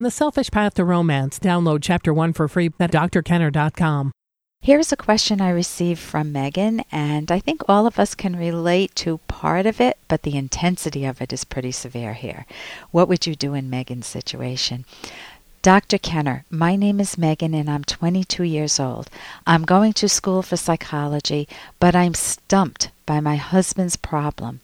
The Selfish Path to Romance. Download Chapter 1 for free at drkenner.com. Here's a question I received from Megan, and I think all of us can relate to part of it, but the intensity of it is pretty severe here. What would you do in Megan's situation? Dr. Kenner, my name is Megan and I'm 22 years old. I'm going to school for psychology, but I'm stumped by my husband's problem.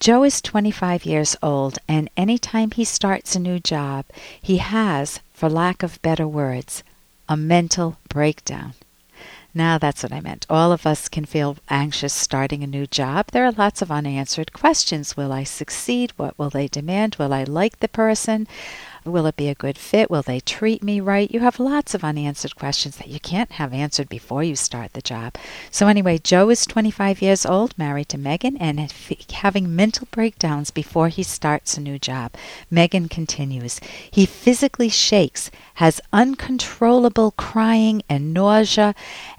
Joe is 25 years old, and any time he starts a new job, he has, for lack of better words, a mental breakdown. Now, that's what I meant. All of us can feel anxious starting a new job. There are lots of unanswered questions. Will I succeed? What will they demand? Will I like the person? Will it be a good fit? Will they treat me right? You have lots of unanswered questions that you can't have answered before you start the job. So, anyway, Joe is 25 years old, married to Megan, and having mental breakdowns before he starts a new job. Megan continues He physically shakes, has uncontrollable crying and nausea,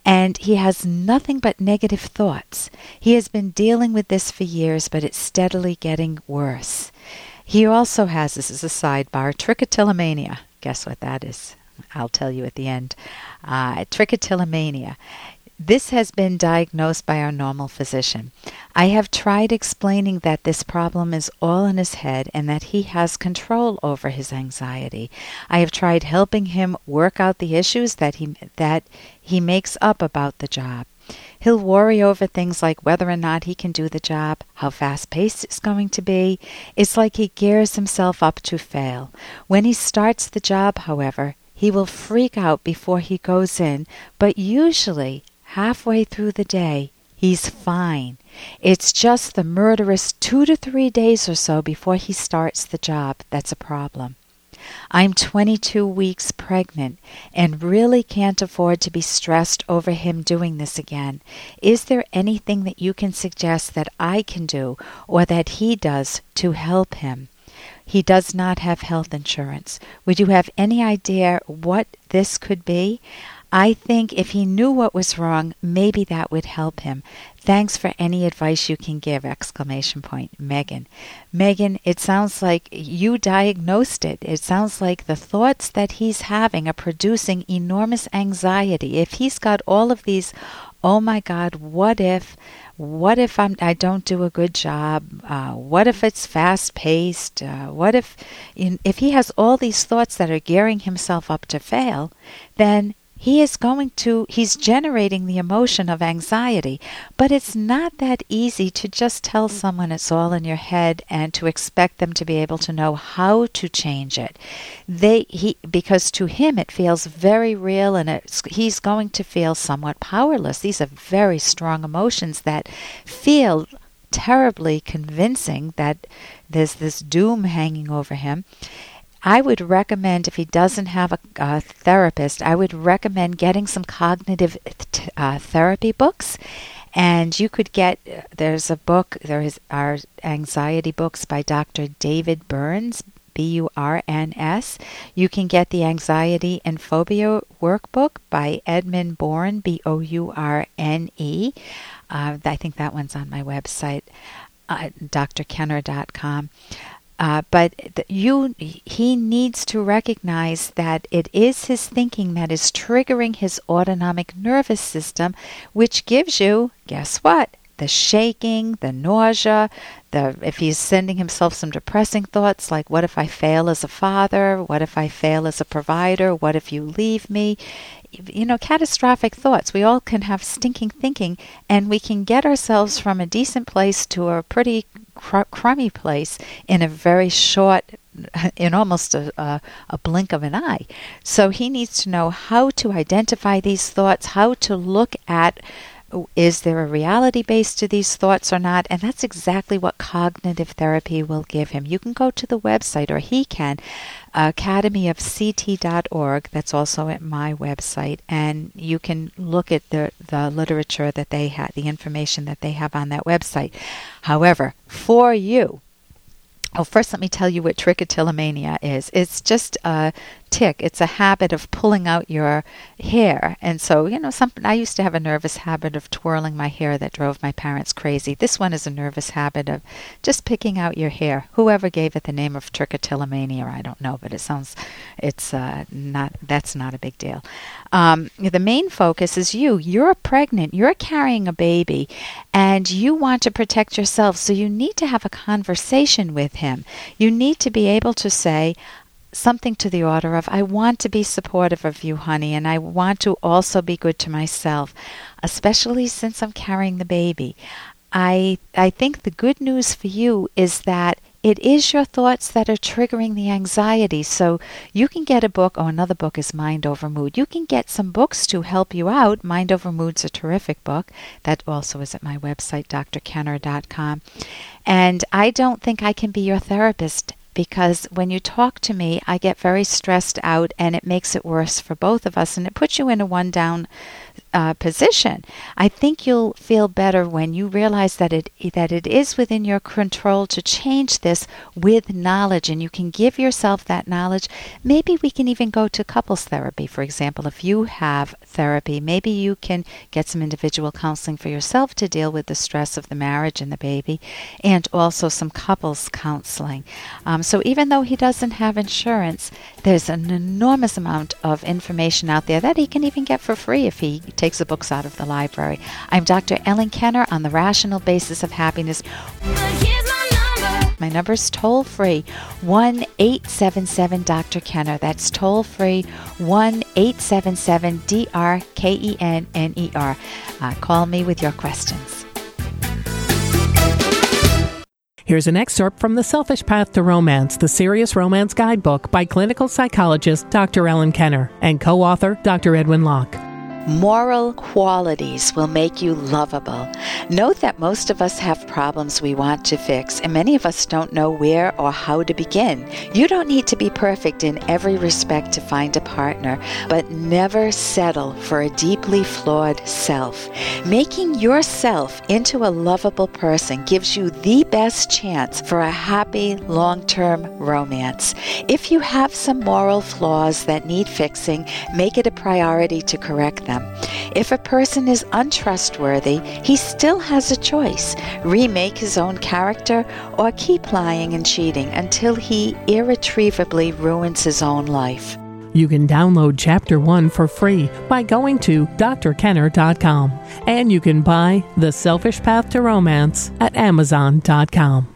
and he has nothing but negative thoughts. He has been dealing with this for years, but it's steadily getting worse. He also has, this is a sidebar, trichotillomania. Guess what that is? I'll tell you at the end. Uh, trichotillomania. This has been diagnosed by our normal physician. I have tried explaining that this problem is all in his head and that he has control over his anxiety. I have tried helping him work out the issues that he that he makes up about the job. He'll worry over things like whether or not he can do the job, how fast paced it's going to be. It's like he gears himself up to fail. When he starts the job, however, he will freak out before he goes in, but usually halfway through the day, he's fine. It's just the murderous two to three days or so before he starts the job that's a problem. I'm 22 weeks pregnant and really can't afford to be stressed over him doing this again. Is there anything that you can suggest that I can do or that he does to help him? He does not have health insurance. Would you have any idea what this could be? I think if he knew what was wrong, maybe that would help him. Thanks for any advice you can give! Exclamation point. Megan. Megan, it sounds like you diagnosed it. It sounds like the thoughts that he's having are producing enormous anxiety. If he's got all of these, oh my God, what if? What if I'm, I don't do a good job? Uh, what if it's fast paced? Uh, what if, in, if he has all these thoughts that are gearing himself up to fail, then he is going to, he's generating the emotion of anxiety. But it's not that easy to just tell someone it's all in your head and to expect them to be able to know how to change it. They, he, because to him it feels very real and he's going to feel somewhat powerless. These are very strong emotions that feel terribly convincing that there's this doom hanging over him. I would recommend, if he doesn't have a, a therapist, I would recommend getting some cognitive uh, therapy books. And you could get, there's a book, there is our anxiety books by Dr. David Burns, B U R N S. You can get the Anxiety and Phobia Workbook by Edmund Bourne, B O U R N E. Uh, I think that one's on my website, uh, drkenner.com. Uh, but you, he needs to recognize that it is his thinking that is triggering his autonomic nervous system, which gives you, guess what? The shaking, the nausea, the if he's sending himself some depressing thoughts like what if I fail as a father? What if I fail as a provider? What if you leave me? you know, catastrophic thoughts. We all can have stinking thinking, and we can get ourselves from a decent place to a pretty cr- crummy place in a very short in almost a, a, a, blink of an eye. So he needs to know how to identify these thoughts, how to look at is there a reality base to these thoughts or not? And that's exactly what cognitive therapy will give him. You can go to the website, or he can, academyofct.org. That's also at my website, and you can look at the, the literature that they have, the information that they have on that website. However, for you, Oh, first, let me tell you what trichotillomania is. It's just a tic. It's a habit of pulling out your hair. And so, you know, some I used to have a nervous habit of twirling my hair that drove my parents crazy. This one is a nervous habit of just picking out your hair. Whoever gave it the name of trichotillomania, I don't know, but it sounds it's uh, not that's not a big deal. Um, the main focus is you. You're pregnant. You're carrying a baby, and you want to protect yourself. So you need to have a conversation with him. You need to be able to say, something to the order of I want to be supportive of you, honey, and I want to also be good to myself, especially since I'm carrying the baby. I I think the good news for you is that it is your thoughts that are triggering the anxiety. So you can get a book, or oh, another book is Mind Over Mood. You can get some books to help you out. Mind Over Mood's a terrific book. That also is at my website, drkenner.com. And I don't think I can be your therapist because when you talk to me, I get very stressed out and it makes it worse for both of us and it puts you in a one down uh, position. I think you'll feel better when you realize that it that it is within your control to change this with knowledge, and you can give yourself that knowledge. Maybe we can even go to couples therapy, for example. If you have therapy, maybe you can get some individual counseling for yourself to deal with the stress of the marriage and the baby, and also some couples counseling. Um, so even though he doesn't have insurance, there's an enormous amount of information out there that he can even get for free if he takes takes the books out of the library. I'm Dr. Ellen Kenner on the rational basis of happiness. My number is toll free 1 877 Dr. Kenner. That's toll free 1 877 D R K E N N E R. Uh, call me with your questions. Here's an excerpt from The Selfish Path to Romance, the Serious Romance Guidebook by clinical psychologist Dr. Ellen Kenner and co author Dr. Edwin Locke. Moral qualities will make you lovable. Note that most of us have problems we want to fix, and many of us don't know where or how to begin. You don't need to be perfect in every respect to find a partner, but never settle for a deeply flawed self. Making yourself into a lovable person gives you the best chance for a happy long term romance. If you have some moral flaws that need fixing, make it a priority to correct them them. If a person is untrustworthy, he still has a choice remake his own character or keep lying and cheating until he irretrievably ruins his own life. You can download Chapter 1 for free by going to drkenner.com. And you can buy The Selfish Path to Romance at amazon.com.